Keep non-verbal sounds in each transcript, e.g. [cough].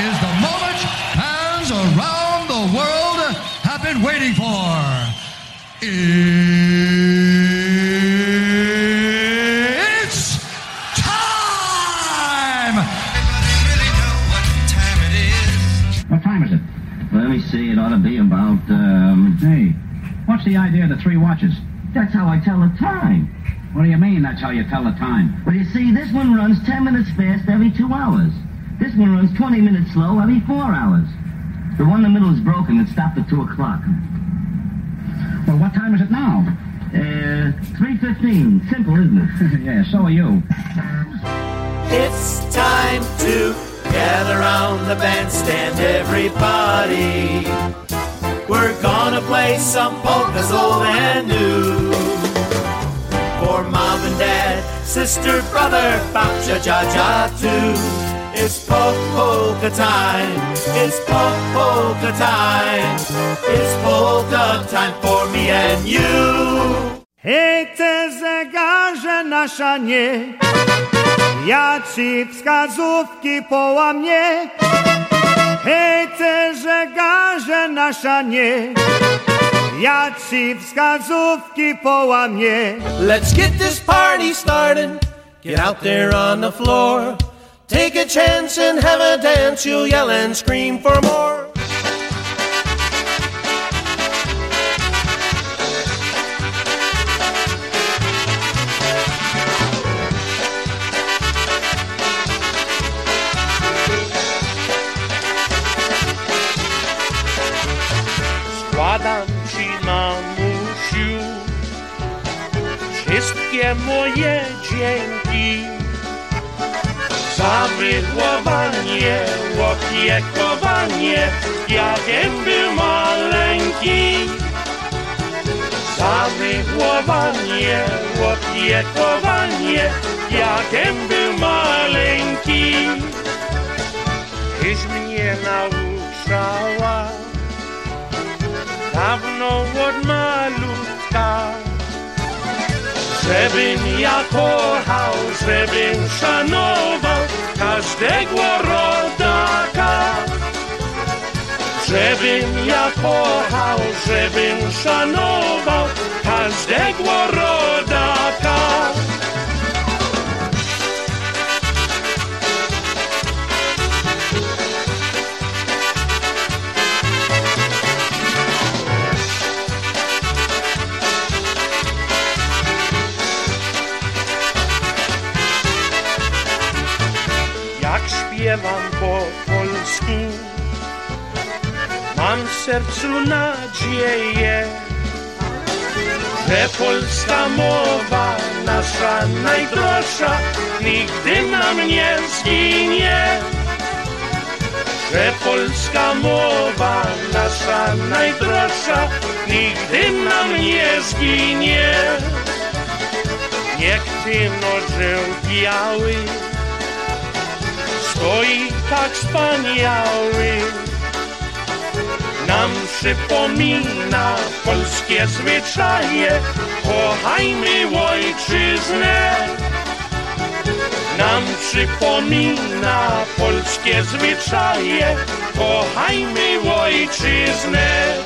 is the moment fans around the world have been waiting for. It's time! What time is it? Let me see, it ought to be about, um... Hey, what's the idea of the three watches? That's how I tell the time. What do you mean that's how you tell the time? Well, you see, this one runs 10 minutes fast every two hours. This one runs 20 minutes slow every four hours. The one in the middle is broken. It stopped at 2 o'clock. Well, what time is it now? Uh, 3.15. Simple, isn't it? [laughs] yeah, so are you. It's time to gather around the bandstand, everybody. We're gonna play some polkas old and new. For mom and dad, sister, brother, babcia, ja, too. It's po- polka time. It's po- polka time. It's polka time for me and you. Hej, te zegarze nasza nie, ja ci wskazówki połamie. Hej, te zegarze nasza nie, ja ci wskazówki połamie. Let's get this party started. Get out there on the floor. Take a chance and have a dance. You'll yell and scream for more. Składam ci mamusiu wszystkie moje dzięki Zawydłowanie, opiekowanie, ja wiem był maleńki. Zawydłowanie, opiekowanie, ja wiem był maleńki. Tyś mnie nauczała, dawno od malutka. Żebym ja kochał, żebym szanował każdego rodaka. Żebym ja kochał, żebym szanował każdego rodaka. Śpiewam po polsku. Mam w sercu nadzieję, że polska mowa, nasza najdroższa, nigdy nam nie zginie. Że polska mowa, nasza najdroższa, nigdy nam nie zginie. Niech ty orzeł biały stoi tak wspaniały. Nam przypomina polskie zwyczaje, kochajmy ojczyznę. Nam przypomina polskie zwyczaje, kochajmy ojczyznę.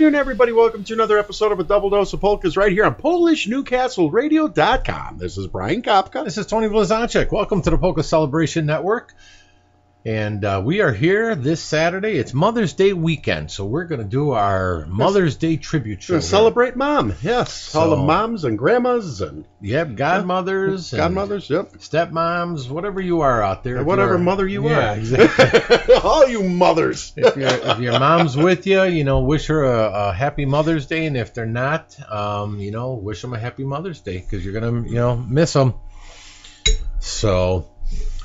Afternoon, everybody. Welcome to another episode of a Double Dose of Polkas right here on PolishNewcastleRadio.com. This is Brian Kapka. This is Tony Blazonczyk. Welcome to the Polka Celebration Network. And uh, we are here this Saturday. It's Mother's Day weekend, so we're going to do our Mother's Day tribute show. To here. celebrate mom. Yes. All the So- moms and grandmas and Yep, godmothers, and godmothers. Yep. stepmoms, whatever you are out there. If Whatever you're- mother you yeah, are. exactly. [laughs] All you mothers. if, your if your mom's with you, you know, wish her a, a happy Mother's Day, and if they're not, um, you know, wish them a happy Mother's Day because you're gonna, you know, miss them. So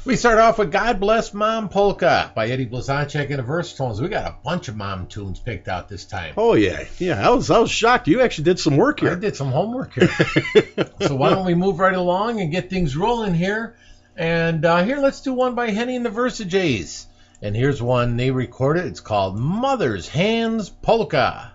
we start off with "God Bless Mom Polka" by Eddie Blazonczyk and the Versatones. We got a bunch of mom tunes picked out this time. Oh yeah, yeah. I was I was shocked. You actually did some work here. I did some homework here. [laughs] so why don't we move right along and get things rolling here? And uh, here, let's do one by Henny and the Versajays. And here's one they recorded. It's called Mother's Hands Polka.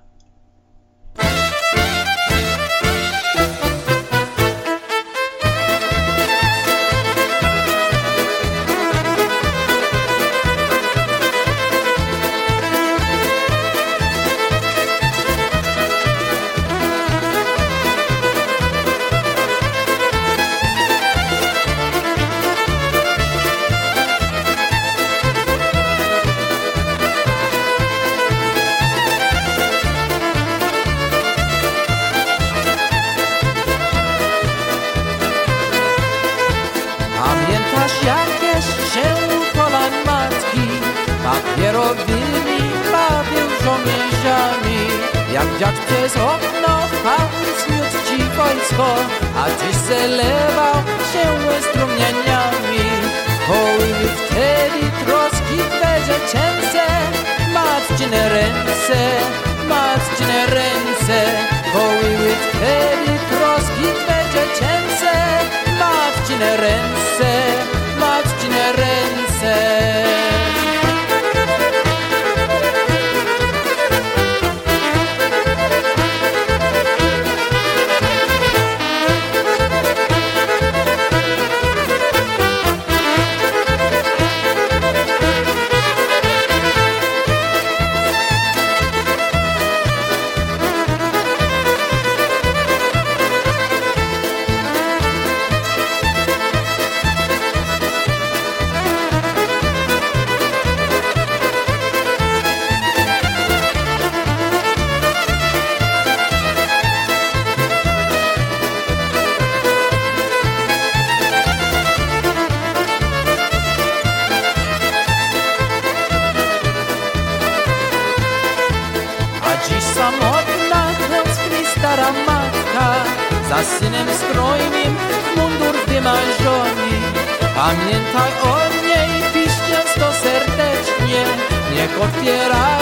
cualquiera.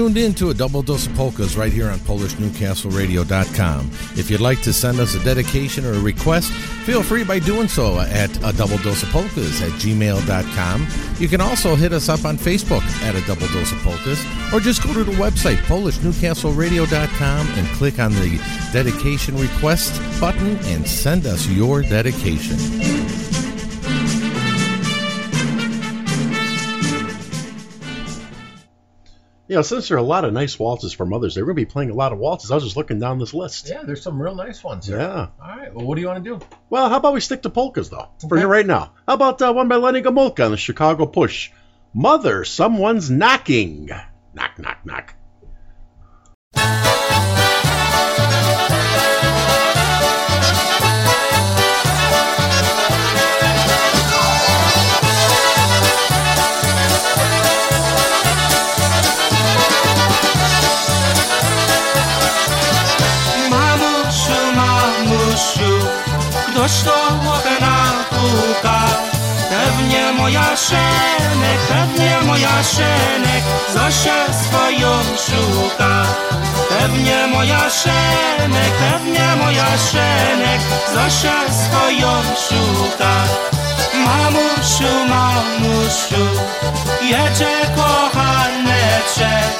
Tuned in to a double dose of polkas right here on PolishNewcastleRadio.com. If you'd like to send us a dedication or a request, feel free by doing so at a double dose of polkas at gmail.com. You can also hit us up on Facebook at a double dose of polkas, or just go to the website PolishNewcastleRadio.com and click on the dedication request button and send us your dedication. You know, since there are a lot of nice waltzes for Mother's we're going to be playing a lot of waltzes. I was just looking down this list. Yeah, there's some real nice ones here. Yeah. All right. Well, what do you want to do? Well, how about we stick to polkas, though, for Okay. right now? How about uh, one by Lenny Gomulka on the Chicago Push? Mother, someone's knocking. Knock, knock, knock. Szenek, pewnie moja szenek, Zosia swoją szuka. Pewnie moja szenek, pewnie moja szenek, Zosia swoją szuka. Mamusiu, mamusiu, jedzie pieszczoneczek,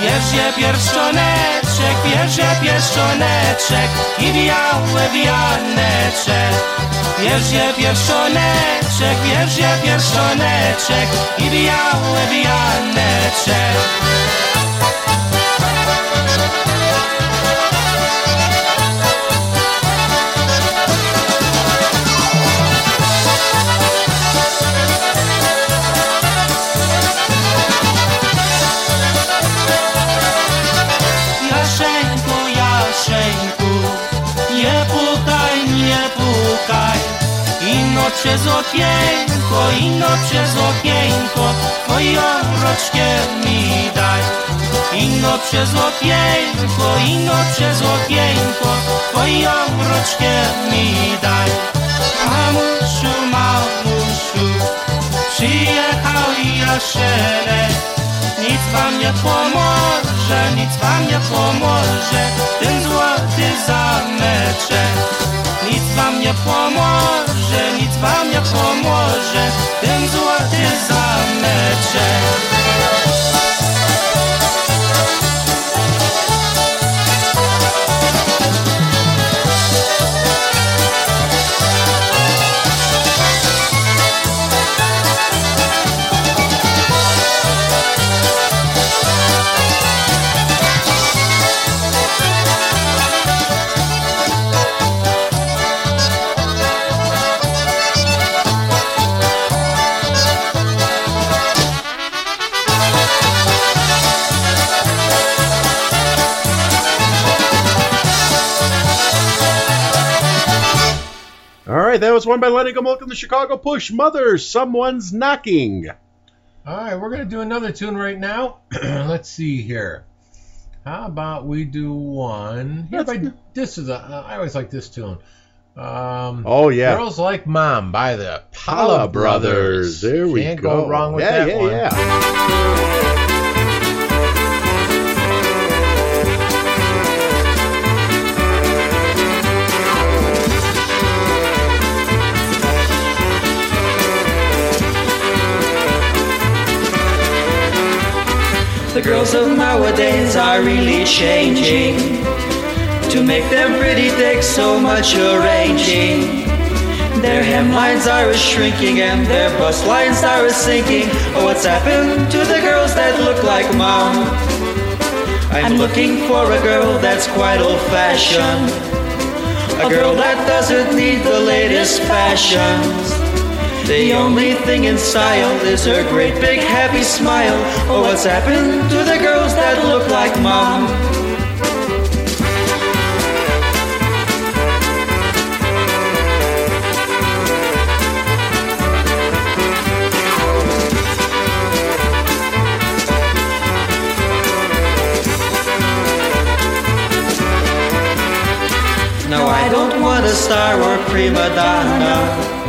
wierzę pieszczoneczek, wierzę pieszczoneczek i biały wianeczek. Wierzę pieszczoneczek, wierzę pieszczoneczek i biały wianeczek. Pukaj. Ino przez okienko, ino przez okienko, twoją roczkę mi daj. Ino przez okienko, ino przez okienko, twoją roczkę mi daj. Mamusiu, mamusiu, przyjechał Jaszenek, nic wam nie pomoże, nic wam nie pomoże, ten złoty zameczek. Wam nie pomoże, nic wam nie pomoże, ten złoty zameczek. That was one by Lenny Gomulka and the Chicago Push. Mother, someone's knocking. All right, we're going to do another tune right now. [clears throat] Let's see here. How about we do one? Here by, this is a. uh, always like this tune. Um, Oh, yeah. Girls Like Mom by the Paula Paula Brothers. Brothers. There we Can't go. go wrong with yeah, that yeah, one. Yeah. The girls of nowadays are really changing. To make them pretty takes so much arranging. Their hemlines are shrinking and their bust lines are sinking. Oh, what's happened to the girls that look like mom? I'm looking for a girl that's quite old fashioned. A girl that doesn't need the latest fashions. The only thing in style is her great big happy smile. Oh, what's happened to the girls that look like mom? No, I don't want a star or prima donna.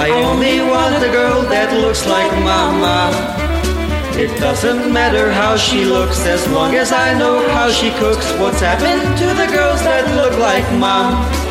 I only want a girl that looks like mama. It doesn't matter how she looks as long as I know how she cooks. What's happened to the girls that look like mom?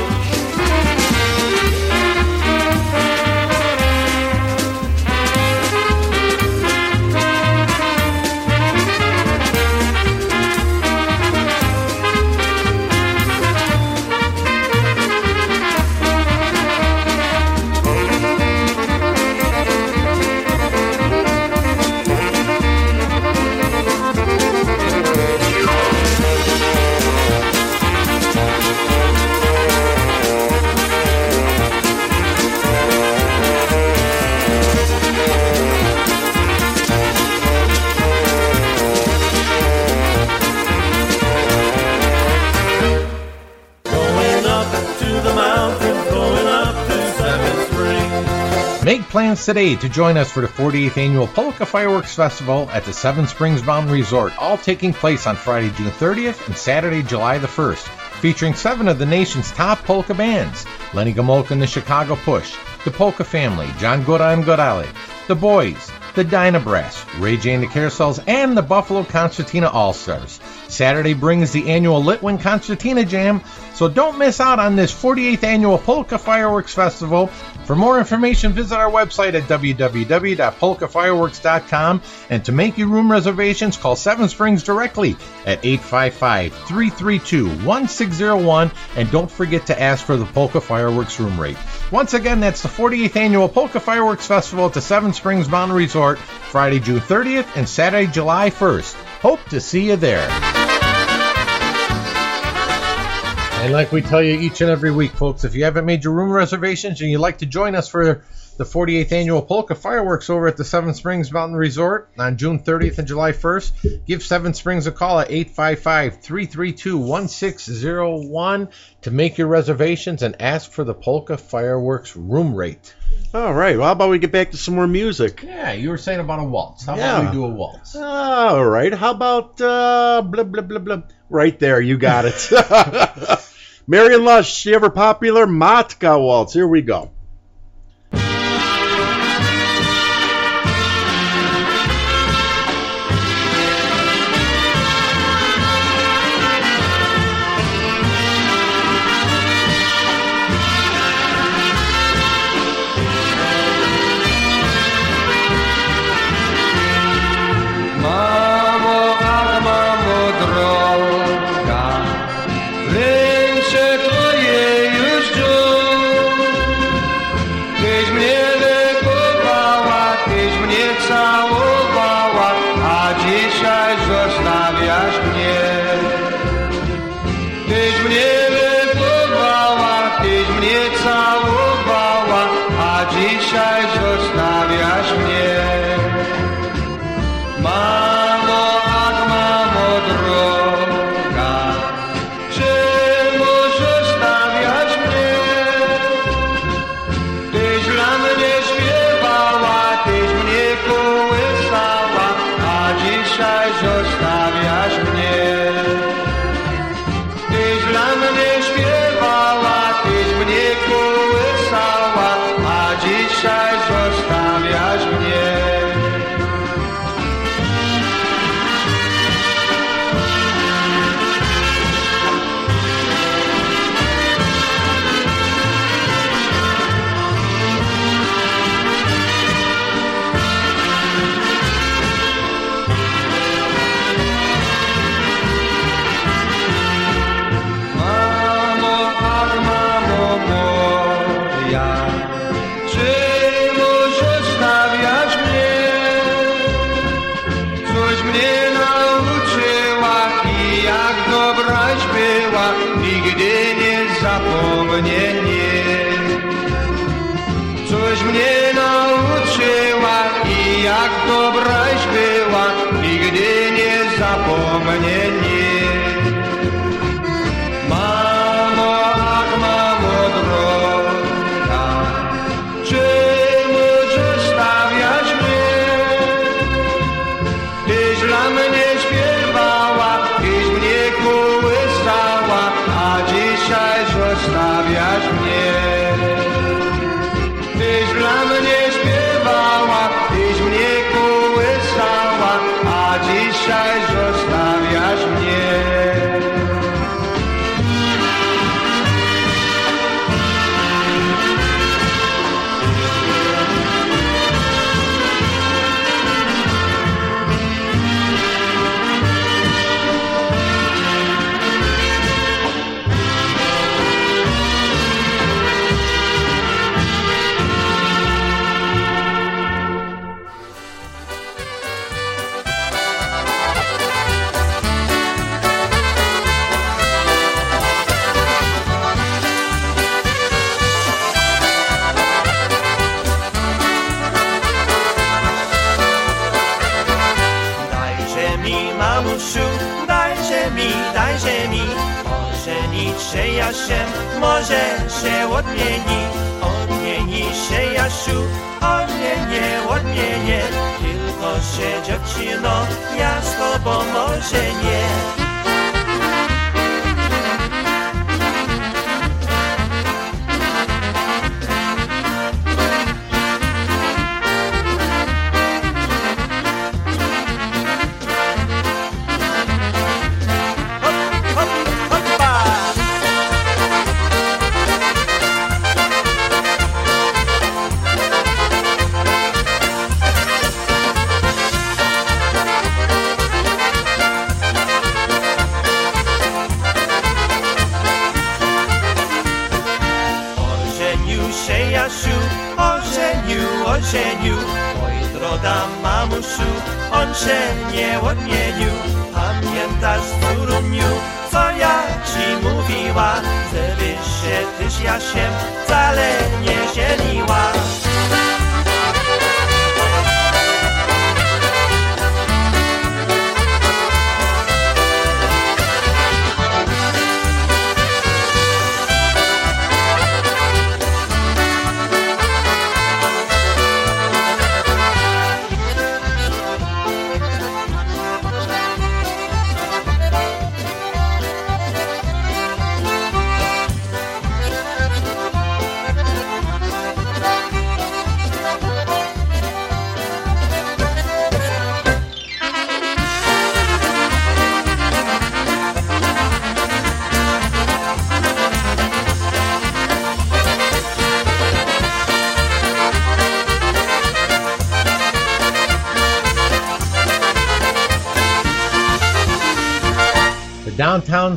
Plans today to join us for the 48th annual Polka Fireworks Festival at the Seven Springs Mountain Resort, all taking place on Friday, June 30th and Saturday, July the 1st, featuring seven of the nation's top polka bands Lenny Gomulka and the Chicago Push, the Polka Family, John Gora and Gorale, the Boys, the Dynabrass, Ray J the Carousels, and the Buffalo Concertina All Stars. Saturday brings the annual Litwin Concertina Jam, so don't miss out on this 48th annual Polka Fireworks Festival. For more information, visit our website at www.polkafireworks.com. And to make your room reservations, call Seven Springs directly at 855 332 1601. And don't forget to ask for the Polka Fireworks room rate. Once again, that's the 48th annual Polka Fireworks Festival at the Seven Springs Mountain Resort, Friday, June 30th and Saturday, July 1st. Hope to see you there. And like we tell you each and every week, folks, if you haven't made your room reservations and you'd like to join us for the 48th annual Polka Fireworks over at the Seven Springs Mountain Resort on June 30th and July 1st, give Seven Springs a call at 855 332 1601 to make your reservations and ask for the Polka Fireworks room rate. All right. Well, how about we get back to some more music? Yeah, you were saying about a waltz. How Yeah. about we do a waltz? All right. How about uh, blah blah blah blah? Right there, you got it. [laughs] Marion Lush, the ever popular Matka waltz. Here we go.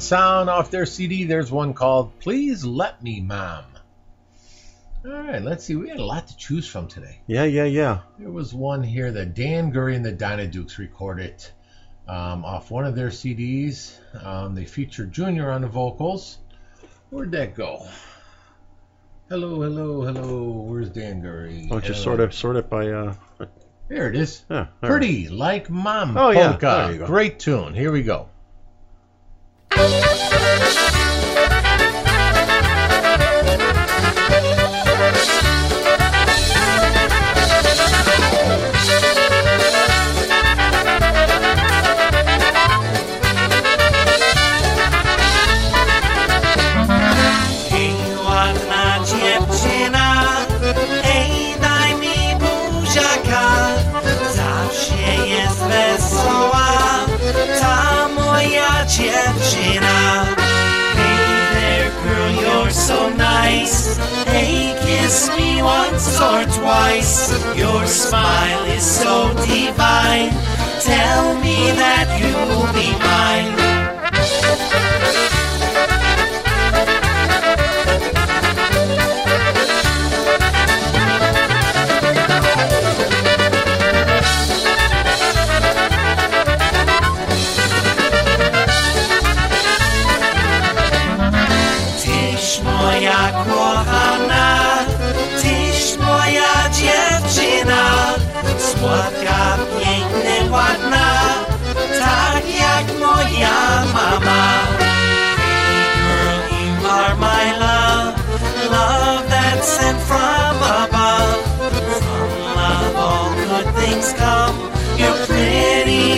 Sound off their CD, there's one called Please Let Me, Mom. All right, let's see. We had a lot to choose from today. Yeah, yeah, yeah. There was one here that Dan Gurry and the Dynadukes recorded um, off one of their CDs. Um, they featured Junior on the vocals. Where'd that go? Hello, hello, hello. Where's Dan Gurry? Oh, just Hello. sort of, sort of by. Uh, There it is. yeah, all right. Pretty like Mom. Oh, yeah. Polka. There you go. Great tune. Here we go. Thank you. Hey, kiss me once or twice. Your smile is so divine. Tell me that you'll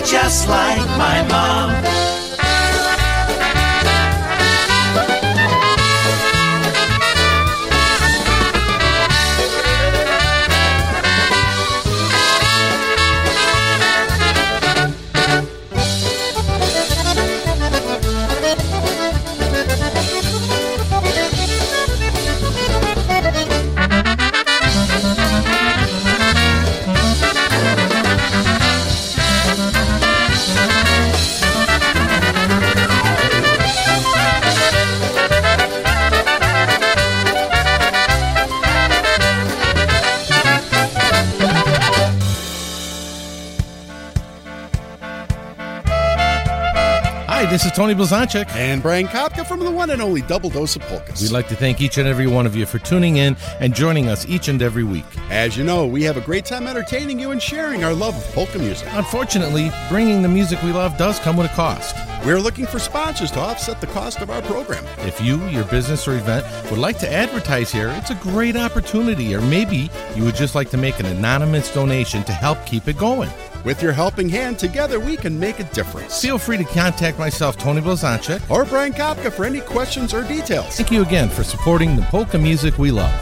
just like my mom. Tony Blazonczyk. And Brian Kapka from the one and only Double Dose of Polkas. We'd like to thank each and every one of you for tuning in and joining us each and every week. As you know, we have a great time entertaining you and sharing our love of polka music. Unfortunately, bringing the music we love does come with a cost. We're looking for sponsors to offset the cost of our program. If you, your business, or event would like to advertise here, it's a great opportunity. Or maybe you would just like to make an anonymous donation to help keep it going. With your helping hand, together we can make a difference. Feel free to contact myself, Tony Blazonczyk, or Brian Kapka for any questions or details. Thank you again for supporting the polka music we love.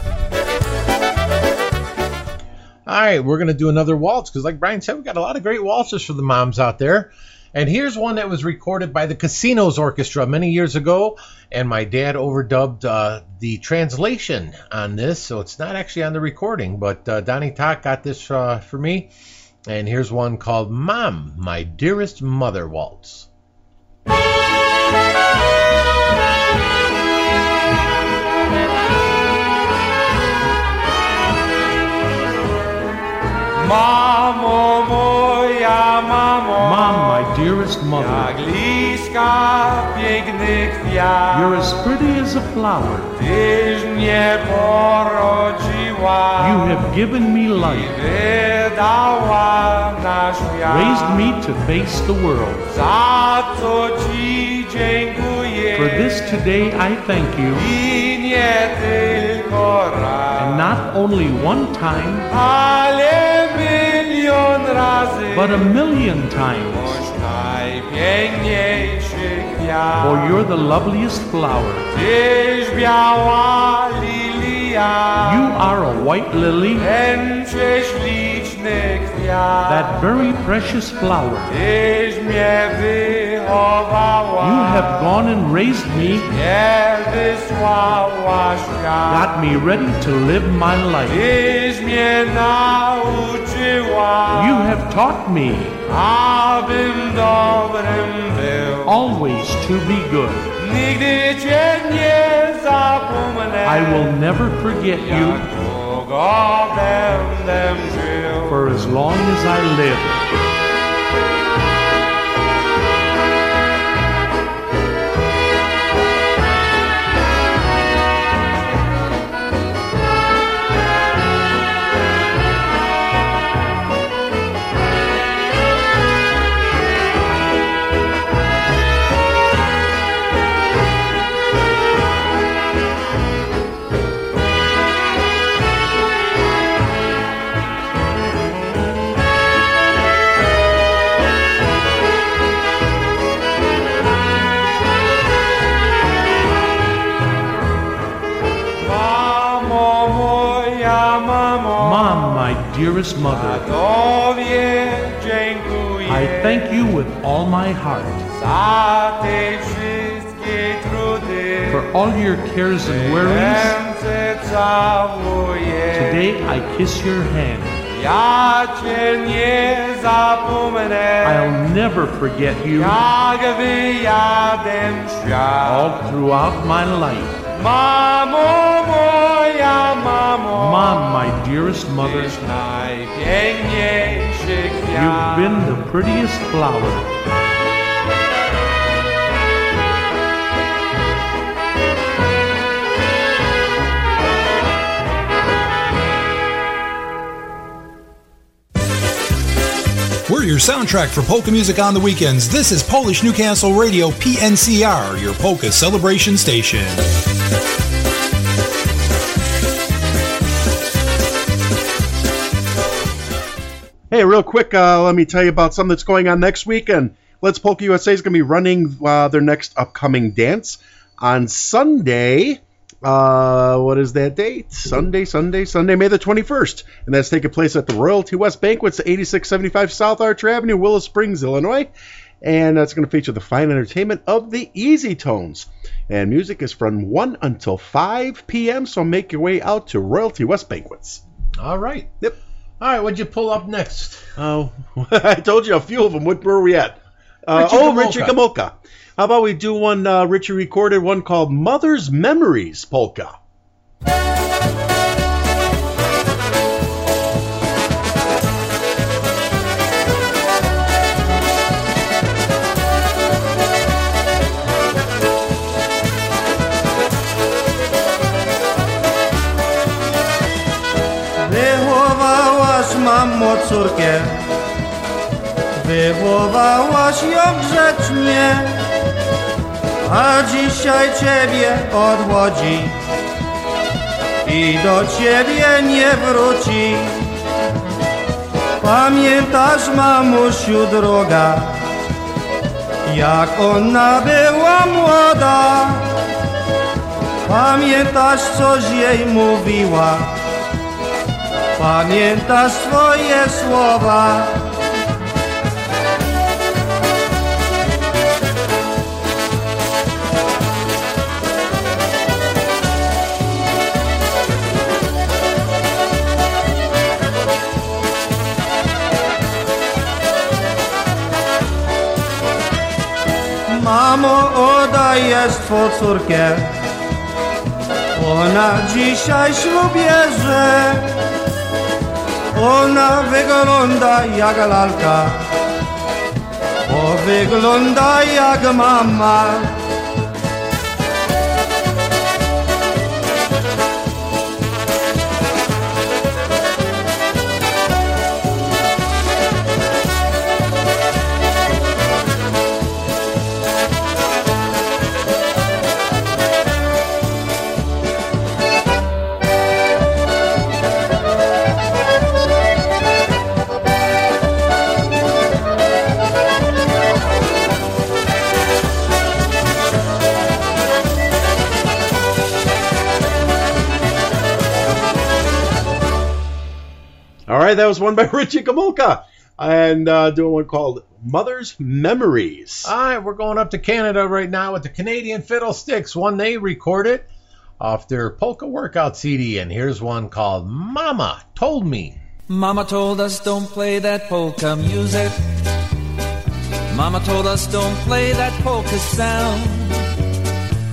All right, we're going to do another waltz because, like Brian said, we've got a lot of great waltzes for the moms out there. And here's one that was recorded by the Casinos Orchestra many years ago, and my dad overdubbed uh, the translation on this, so it's not actually on the recording. But uh, Donnie Talk got this uh, for me, and here's one called "Mom, My Dearest Mother" waltz. Mamo moja, mamo. Mom, my dearest mother. Jak liska piękny kwiat. You're as pretty as a flower. Tyś mnie porodziła. You have given me life, wydała na świat. raised me to face the world. Za co ci dziękuję. For this today I thank you, I nie tylko raz. and not only one time, Ale milion razy. but a million times. For you're the loveliest flower. Tyś biała lilia. You are a white lily, Ten prześliczny kwiat. That very precious flower. Tyś mnie wychowała. You have gone and raised me, got me ready to live my life. Tyś mnie nauczyła. You have taught me abym dobrym był. always to be good. Nigdy cię nie zapomnę. I will never forget you For as long as I live. Dearest mother, I thank you with all my heart za te wszystkie trudy. for all your cares and worries. Today I kiss your hand. Ja cię nie zapomnę. I'll never forget you Jak wyjadę w świat. all throughout my life. Mamo moja, mamo. Mom, my dearest mother, Tyś najpiękniejszy kwiat. You've been the prettiest flower. We're your soundtrack for polka music on the weekends. This is Polish Newcastle Radio PNCR, your polka celebration station. Real quick, uh, let me tell you about something that's going on next weekend. Let's Polka USA is going to be running uh, their next upcoming dance on Sunday. Uh, what is that date? Sunday, Sunday, Sunday, May the 21st. And that's taking place at the Royalty West Banquets, 8675 South Archer Avenue, Willow Springs, Illinois. And that's going to feature the fine entertainment of the Easy Tones. And music is from 1 until 5 p.m., so make your way out to Royalty West Banquets. All right. Yep. All right, what'd you pull up next? Oh, [laughs] I told you a few of them. What, where are we at? Uh, Richie oh, Gamolka. Richie Gamolka. How about we do one uh, Richie recorded, one called Mother's Memories Polka. Córkę, wychowałaś ją grzecznie, a dzisiaj ciebie odłodzi i do ciebie nie wróci. Pamiętasz, mamusiu droga, jak ona była młoda? Pamiętasz, coś jej mówiła? Pamiętasz swoje słowa? Mamo, oddajesz twą córkę Ona dzisiaj ślub bierze Ona wygląda jak lalka Bo wygląda jak mama right, that was one by [laughs] Richie Kamulka. And uh, doing one called Mother's Memories. All right, we're going up to Canada right now with the Canadian Fiddlesticks, one they recorded off their polka workout CD. And here's one called Mama Told Me. Mama told us don't play that polka music. Mama told us don't play that polka sound.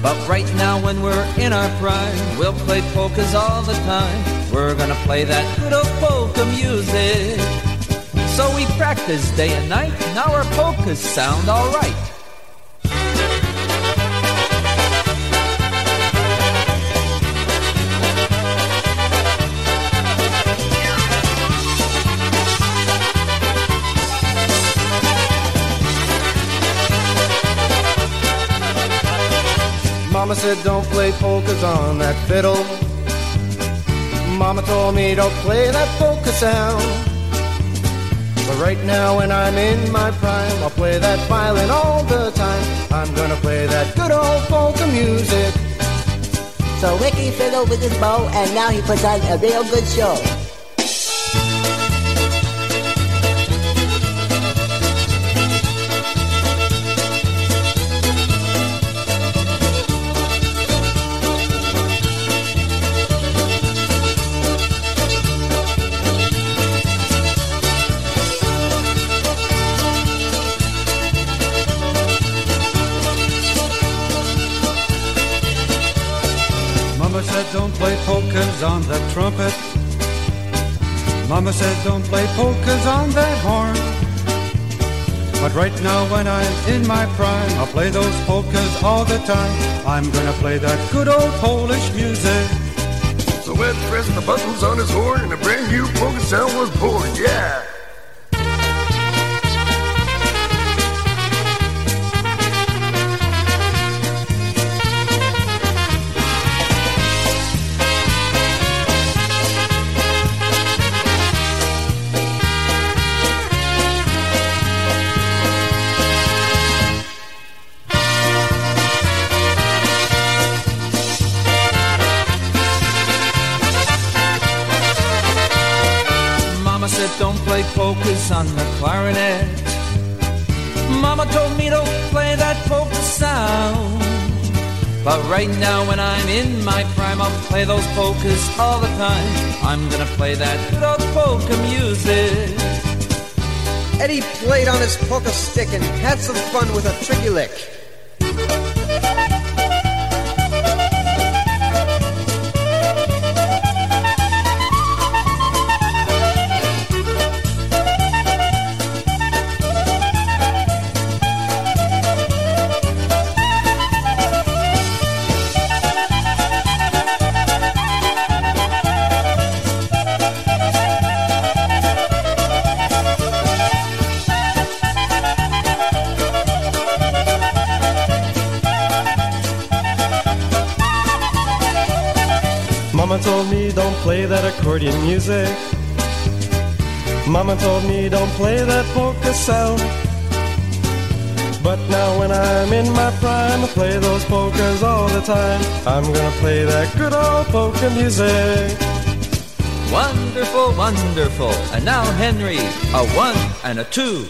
But right now when we're in our prime, we'll play polkas all the time. We're gonna play that good old polka music. So we practice day and night, now our polkas sound alright. Mama said don't play polkas on that fiddle. Mama told me don't play that polka sound. But right now when I'm in my prime, I'll play that violin all the time. I'm gonna play that good old polka music. So Ricky fiddled with his bow, and now he puts on a real good show. Play polkas on the trumpet. Mama said don't play polkas on that horn. But right now when I'm in my prime, I'll play those polkas all the time. I'm gonna play that good old Polish music. So Ed pressed the buttons on his horn and a brand new polka sound was born. Yeah. Right now when I'm in my prime, I'll play those polkas all the time. I'm gonna play that good polka music. Eddie played on his polka stick and had some fun with a tricky lick. Told me don't play that accordion music. Mama told me don't play that polka sound. But now when I'm in my prime, I play those polkas all the time. I'm gonna play that good old polka music. Wonderful, wonderful. And now Henry, a one and a two.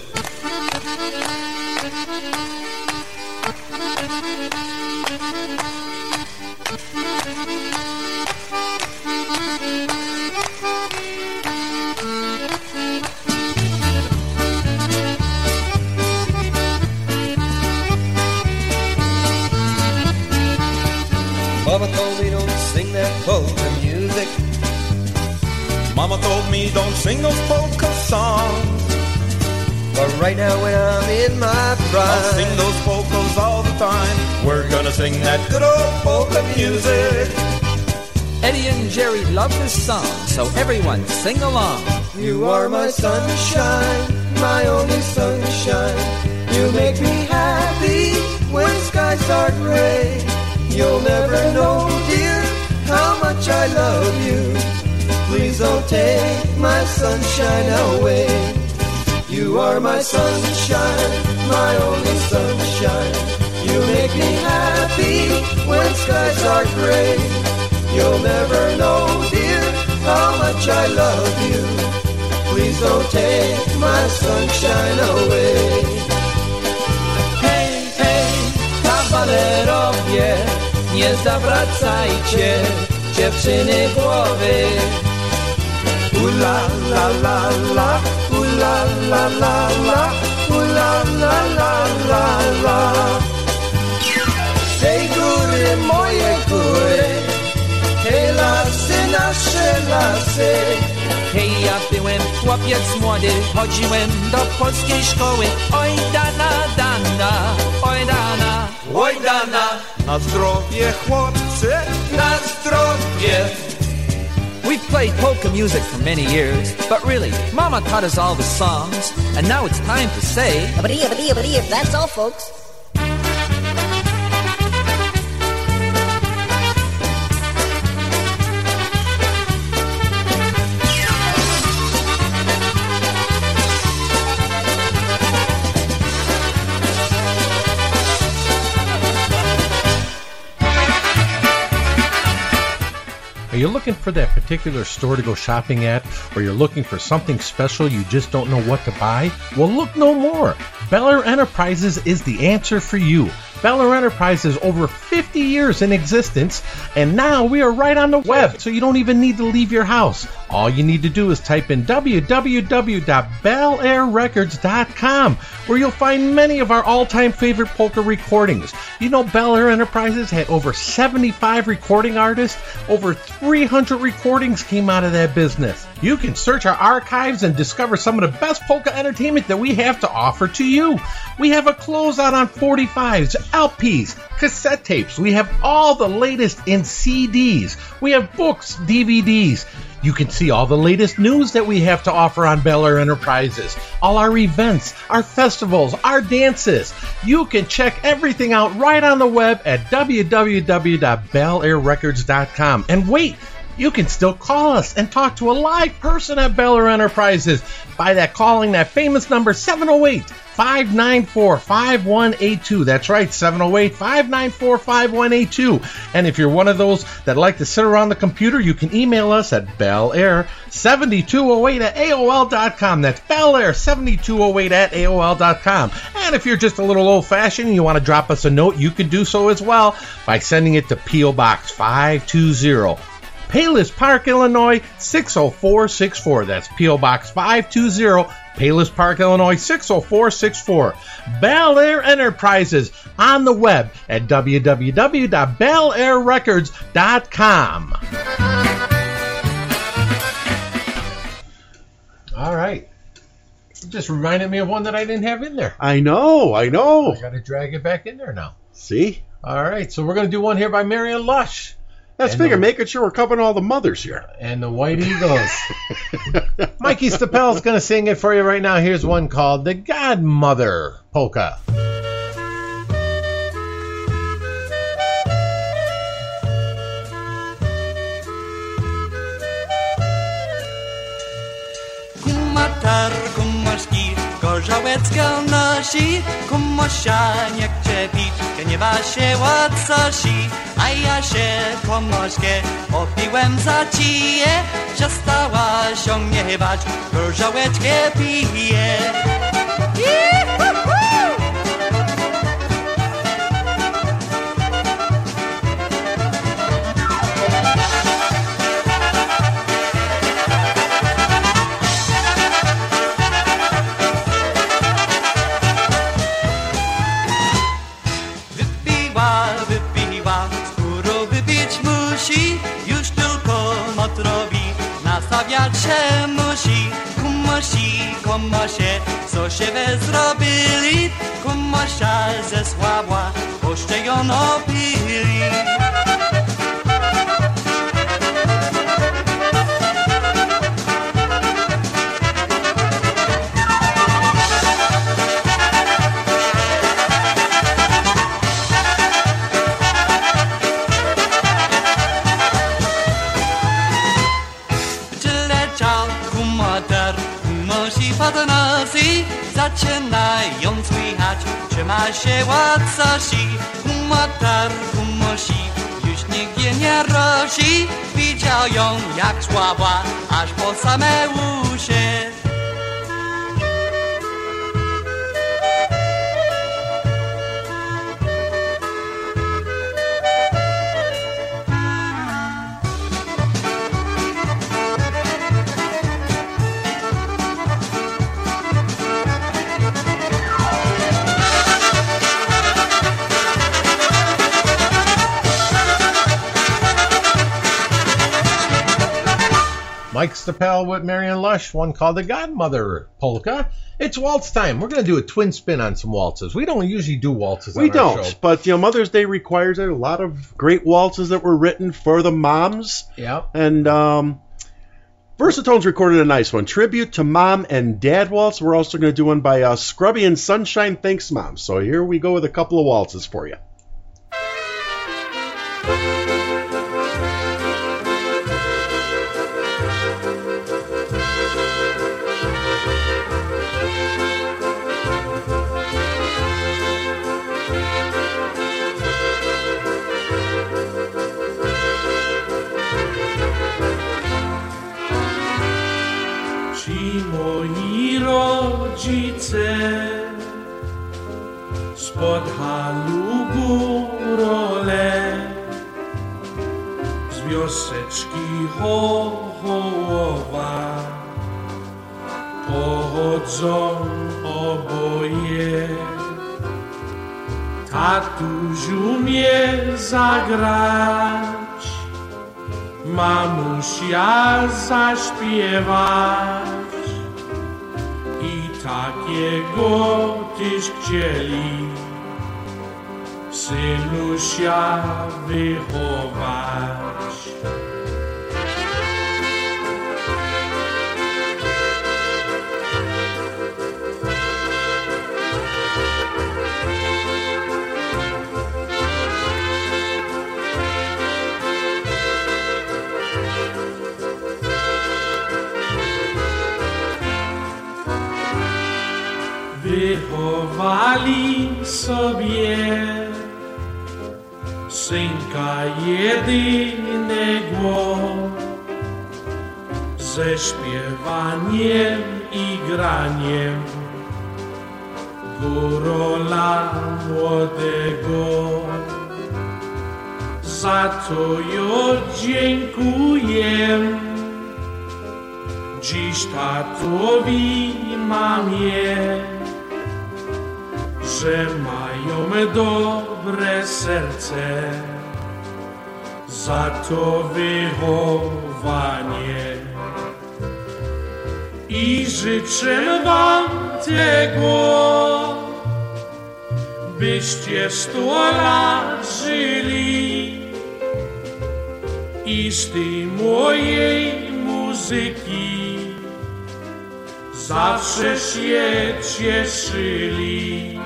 Those polka songs. But right now when I'm in my prime, I'll sing those polkas all the time. We're gonna sing that good old polka music. Eddie and Jerry love this song, so everyone sing along. You are my sunshine, my only sunshine. You make me happy when skies are gray. You'll never know, dear, how much I love you. Please don't take my sunshine away. You are my sunshine, my only sunshine. You make me happy when skies are gray. You'll never know, dear, how much I love you. Please don't take my sunshine away. Hej, hej, kawalerowie, nie zawracajcie dziewczyny głowy. Ula la la la, ula la la la, ula la la la la. Hej góry, moje góry, hej lasy, nasze lasy. Hej, ja byłem chłopiec młody, chodziłem do polskiej szkoły. Oj dana, dana, oj dana, Oj dana, na zdrowie chłopcy, na zdrowie. We've played polka music for many years, but really, Mama taught us all the songs, and now it's time to say. That's all, folks. Are you looking for that particular store to go shopping at, or you're looking for something special you just don't know what to buy? Well, look no more. Bel Air Enterprises is the answer for you. Bel Air Enterprises over 50 years in existence, and now we are right on the web, so you don't even need to leave your house. All you need to do is type in www.belairrecords.com, where you'll find many of our all-time favorite polka recordings. You know, Bel Air Enterprises had over 75 recording artists. Over 300 recordings came out of that business. You can search our archives and discover some of the best polka entertainment that we have to offer to you. We have a closeout on 45s, LPs, cassette tapes. We have all the latest in CDs. We have books, DVDs. You can see all the latest news that we have to offer on Bel Air Enterprises, all our events, our festivals, our dances. You can check everything out right on the web at www.belairrecords.com. And wait, you can still call us and talk to a live person at Bel Air Enterprises by that calling that famous number 708 594 5182. That's right, 708 594 5182. And if you're one of those that like to sit around the computer, you can email us at bellair7208 at AOL.com. That's bellair7208 at AOL.com. And if you're just a little old fashioned and you want to drop us a note, you can do so as well by sending it to P.O. Box 520. Palos Park, Illinois 60464. That's P.O. Box 520, Palos Park, Illinois 60464. Bel Air Enterprises on the web at www.belairrecords.com. All right. It just reminded me of one that I didn't have in there. I know, I know. I got to drag it back in there now. See? All right, so we're going to do one here by Marion Lush. That's bigger, making sure we're covering all the mothers here. And the White Eagles. [laughs] Mikey Stapel's going to sing it for you right now. Here's one called The Godmother Polka. Pożałecką nosi. Kumosianiak czepiczkę nie się łacosi A ja się pomożkę opiłem za cije Przestała się mnie chyba Gorzałeczkę pije Juhu! komosie, co się we zrobili, komosia ze słabła, poszczejono pi. Się łacosi. Kumoter, kumosi, już nigdzie nie rosi, widział ją jak słaba, aż po same. Stapel with Marion Lush, one called the Godmother Polka. It's waltz time. We're going to do a twin spin on some waltzes. We don't usually do waltzes We on don't, show. but you know, Mother's Day requires. A lot of great waltzes that were written for the moms. Yep. And um, Versatones recorded a nice one, tribute to Mom and Dad waltz. We're also going to do one by uh, Scrubby and Sunshine. Thanks, Mom. So here we go with a couple of waltzes for you. Tatuś umie zagrać, mamusia zaśpiewać. I takiego tyś chcieli. Synusia wychować. Wychowali sobie synka jedynego ze śpiewaniem i graniem górola młodego. Za to ja dziękuję dziś tatowi mamie, że mają dobre serce za to wychowanie. I życzę wam tego, byście sto lat żyli i z tej mojej muzyki zawsze się cieszyli.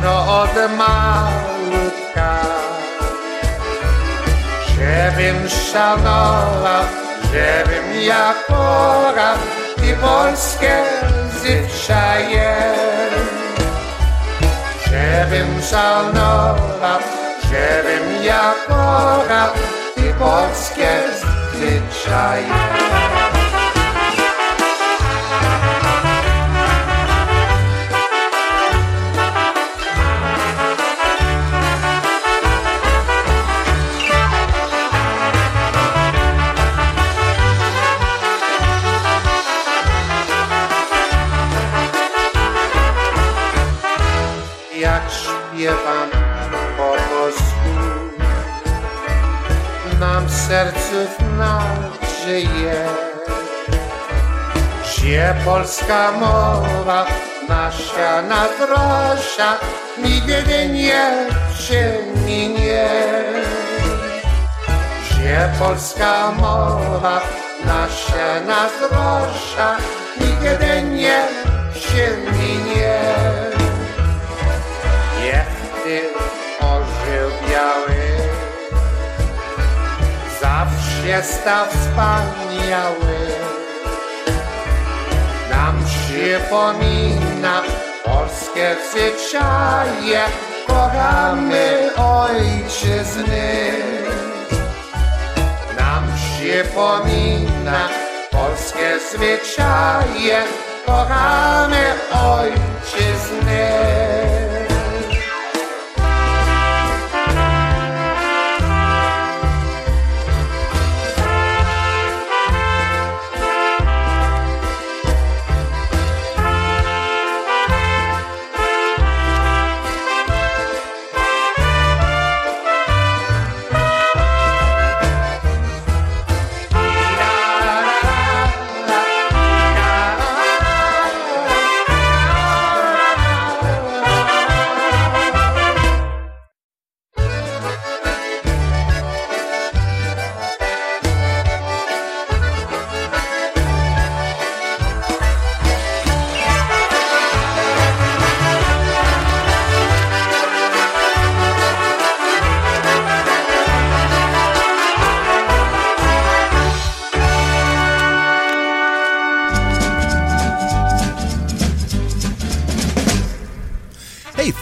Dawno od malutka, żebym szanował, żebym ja kochał i polskie zwyczaje. Żebym szanował, żebym ja zwyczaje. Sercu nadzieję, że polska mowa nasza natrosza nigdy nie przeminie. Że polska mowa nasza natrosza nigdy nie przeminie. Zawsze stał wspaniały. Nam przypomina polskie zwyczaje, kochamy ojczyzny. Nam przypomina polskie zwyczaje, kochamy ojczyzny.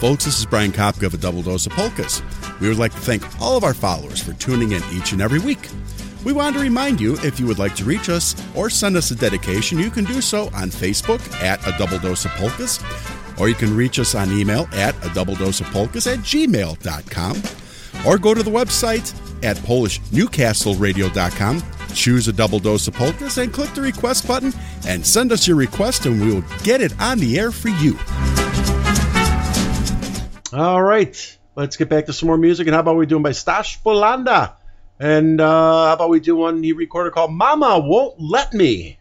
Folks, this is Brian Kapka of A Double Dose of Polkas. We would like to thank all of our followers for tuning in each and every week. We want to remind you if you would like to reach us or send us a dedication, you can do so on Facebook at A Double Dose of Polkas, or you can reach us on email at A Double Dose of Polkas at gmail.com, or go to the website at PolishNewcastleRadio.com, choose A Double Dose of Polkas, and click the request button and send us your request, and we will get it on the air for you. All right, let's get back to some more music. And how about we do them by Stash Bulanda? And uh, how about we do one he recorded called Mama Won't Let Me?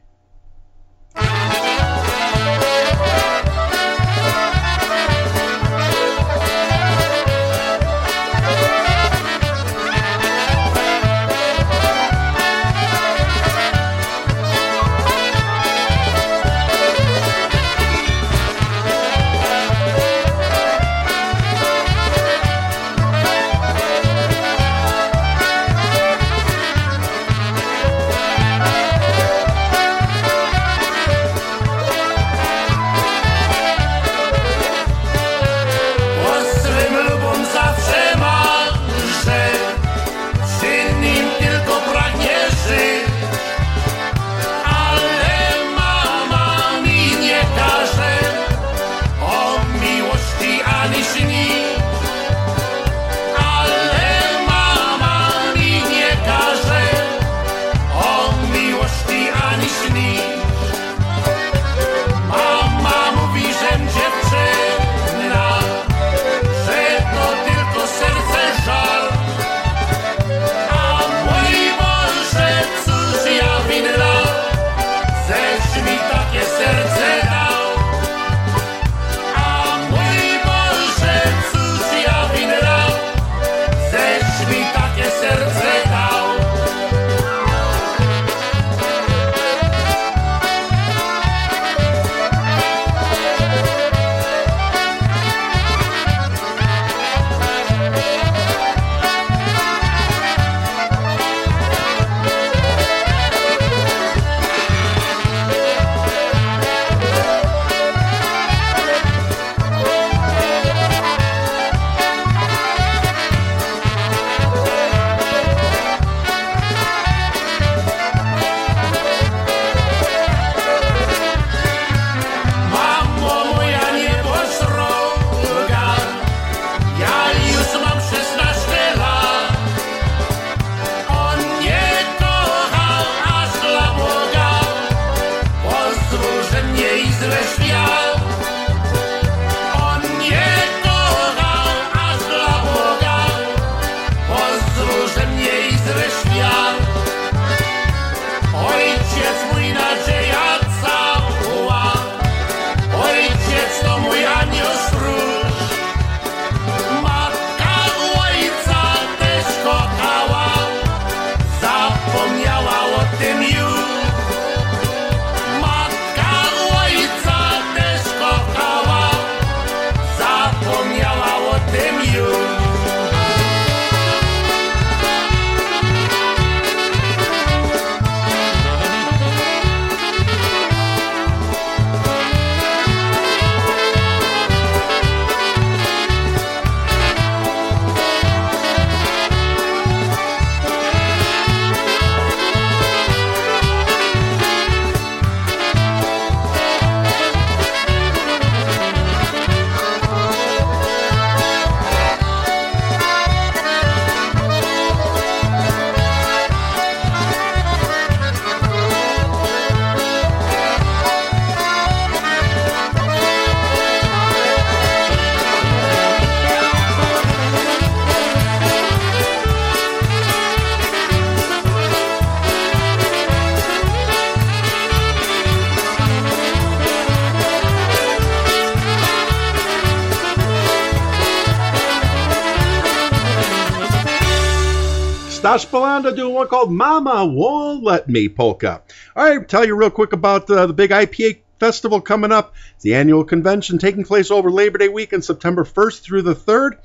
Stash Bulanda doing one called Mama Won't Let Me Polka. All right, tell you real quick about uh, the big IPA festival coming up. It's the annual convention taking place over Labor Day weekend, September 1st through the 3rd.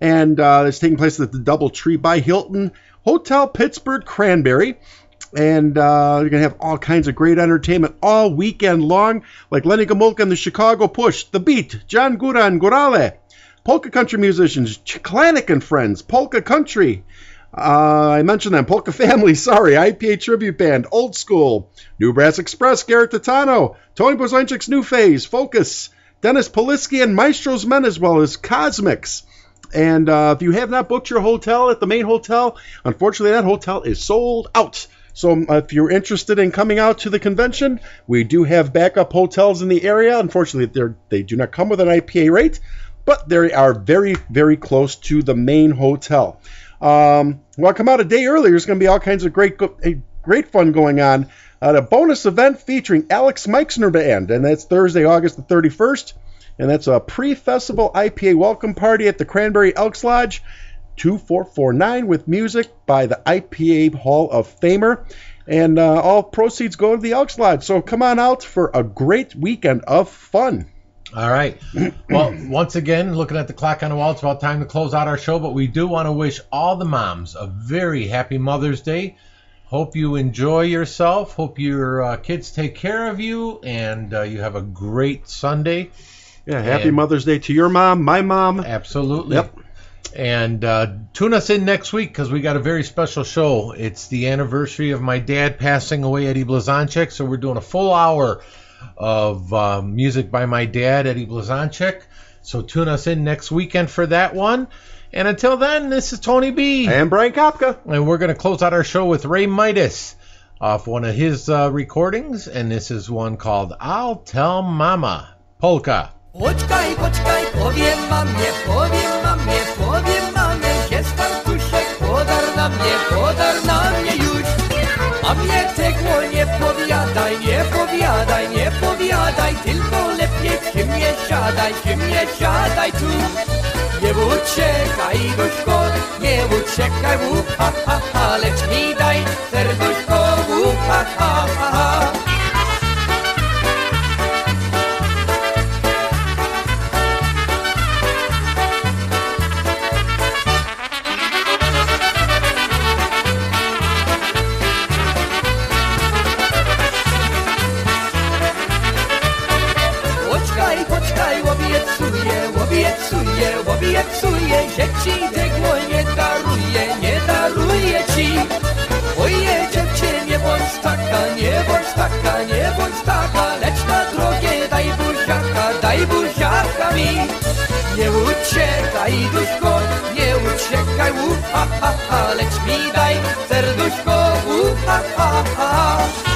And uh, it's taking place at the Doubletree by Hilton Hotel Pittsburgh Cranberry. And uh, you're going to have all kinds of great entertainment all weekend long, like Lenny Gomulka and the Chicago Push, The Beat, John Guran Gorale, polka country musicians, Chiklanik and Friends, Polka Country. Uh, I mentioned them, Polka Family, [laughs] sorry, IPA Tribute Band, Old School, New Brass Express, Garrett Titano, Tony Blazonczyk's New Phase, Focus, Dennis Polisky and Maestro's Men, as well as Cosmics. And uh, if you have not booked your hotel at the main hotel, unfortunately, that hotel is sold out. So um, if you're interested in coming out to the convention, we do have backup hotels in the area. Unfortunately, they they do not come with an IPA rate, but they are very, very close to the main hotel. Um, well, come out a day earlier. There's going to be all kinds of great, great fun going on at a bonus event featuring Alex Meixner Band, and that's Thursday, August the 31st. And that's a pre-festival IPA welcome party at the Cranberry Elks Lodge, 2449, with music by the IPA Hall of Famer. And uh, all proceeds go to the Elks Lodge. So come on out for a great weekend of fun. All right. [clears throat] Well, once again, looking at the clock on the wall, it's about time to close out our show. But we do want to wish all the moms a very happy Mother's Day. Hope you enjoy yourself. Hope your uh, kids take care of you, and uh, you have a great Sunday. Yeah, happy and Mother's Day to your mom, my mom. Absolutely. Yep. And uh, tune us in next week because we got a very special show. It's the anniversary of my dad passing away, Eddie Blazonczyk. So we're doing a full hour of uh, music by my dad, Eddie Blazonczyk. So tune us in next weekend for that one. And until then, this is Tony B. And Brian Kapka. And we're going to close out our show with Ray Midas off one of his uh, recordings. And this is one called I'll Tell Mama Polka. Poczekaj, poczekaj, powiem mamie, powiem mamie, powiem mnie siadaj tu. Nie uciekaj, gośko, nie uciekaj, u, ha, ha, ha, lecz mi daj serduszko, u, ha, ha, ha, ha, ha, ha, lecz mi daj serduszko, u, ha, ha, ha.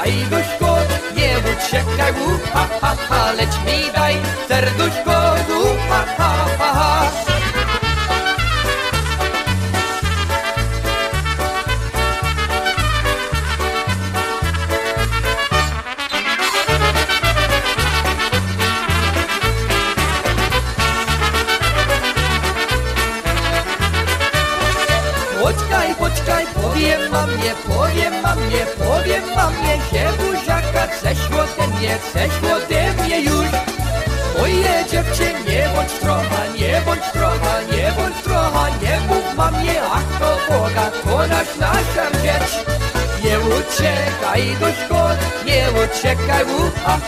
Hajduś kot, nie bój się kajłów u, ha, ha, ha,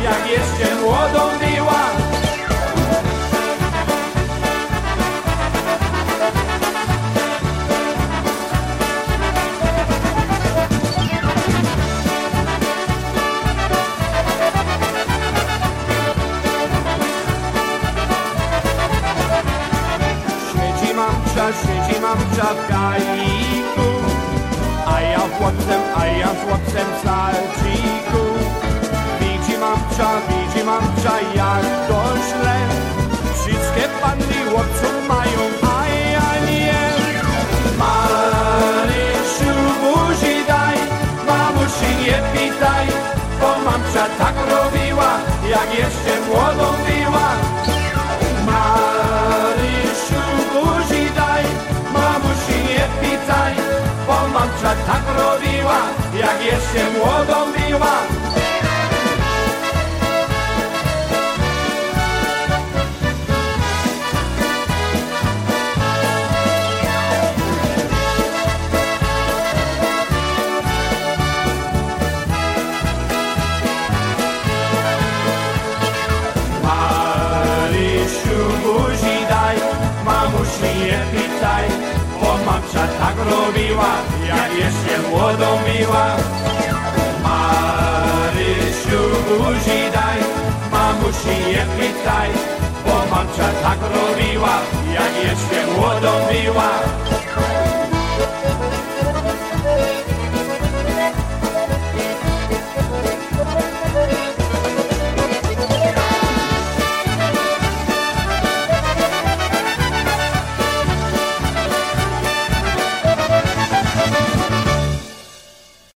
E aqui este ano, oh, E jak jeszcze é młodą biła. Marysiu, buzi daj, mamusi je Ta tak robiła, jak jeszcze młodą była. Marysiu, buzi daj, mamusi je pytaj, bo mamcia tak robiła, jak jeszcze młodą miła.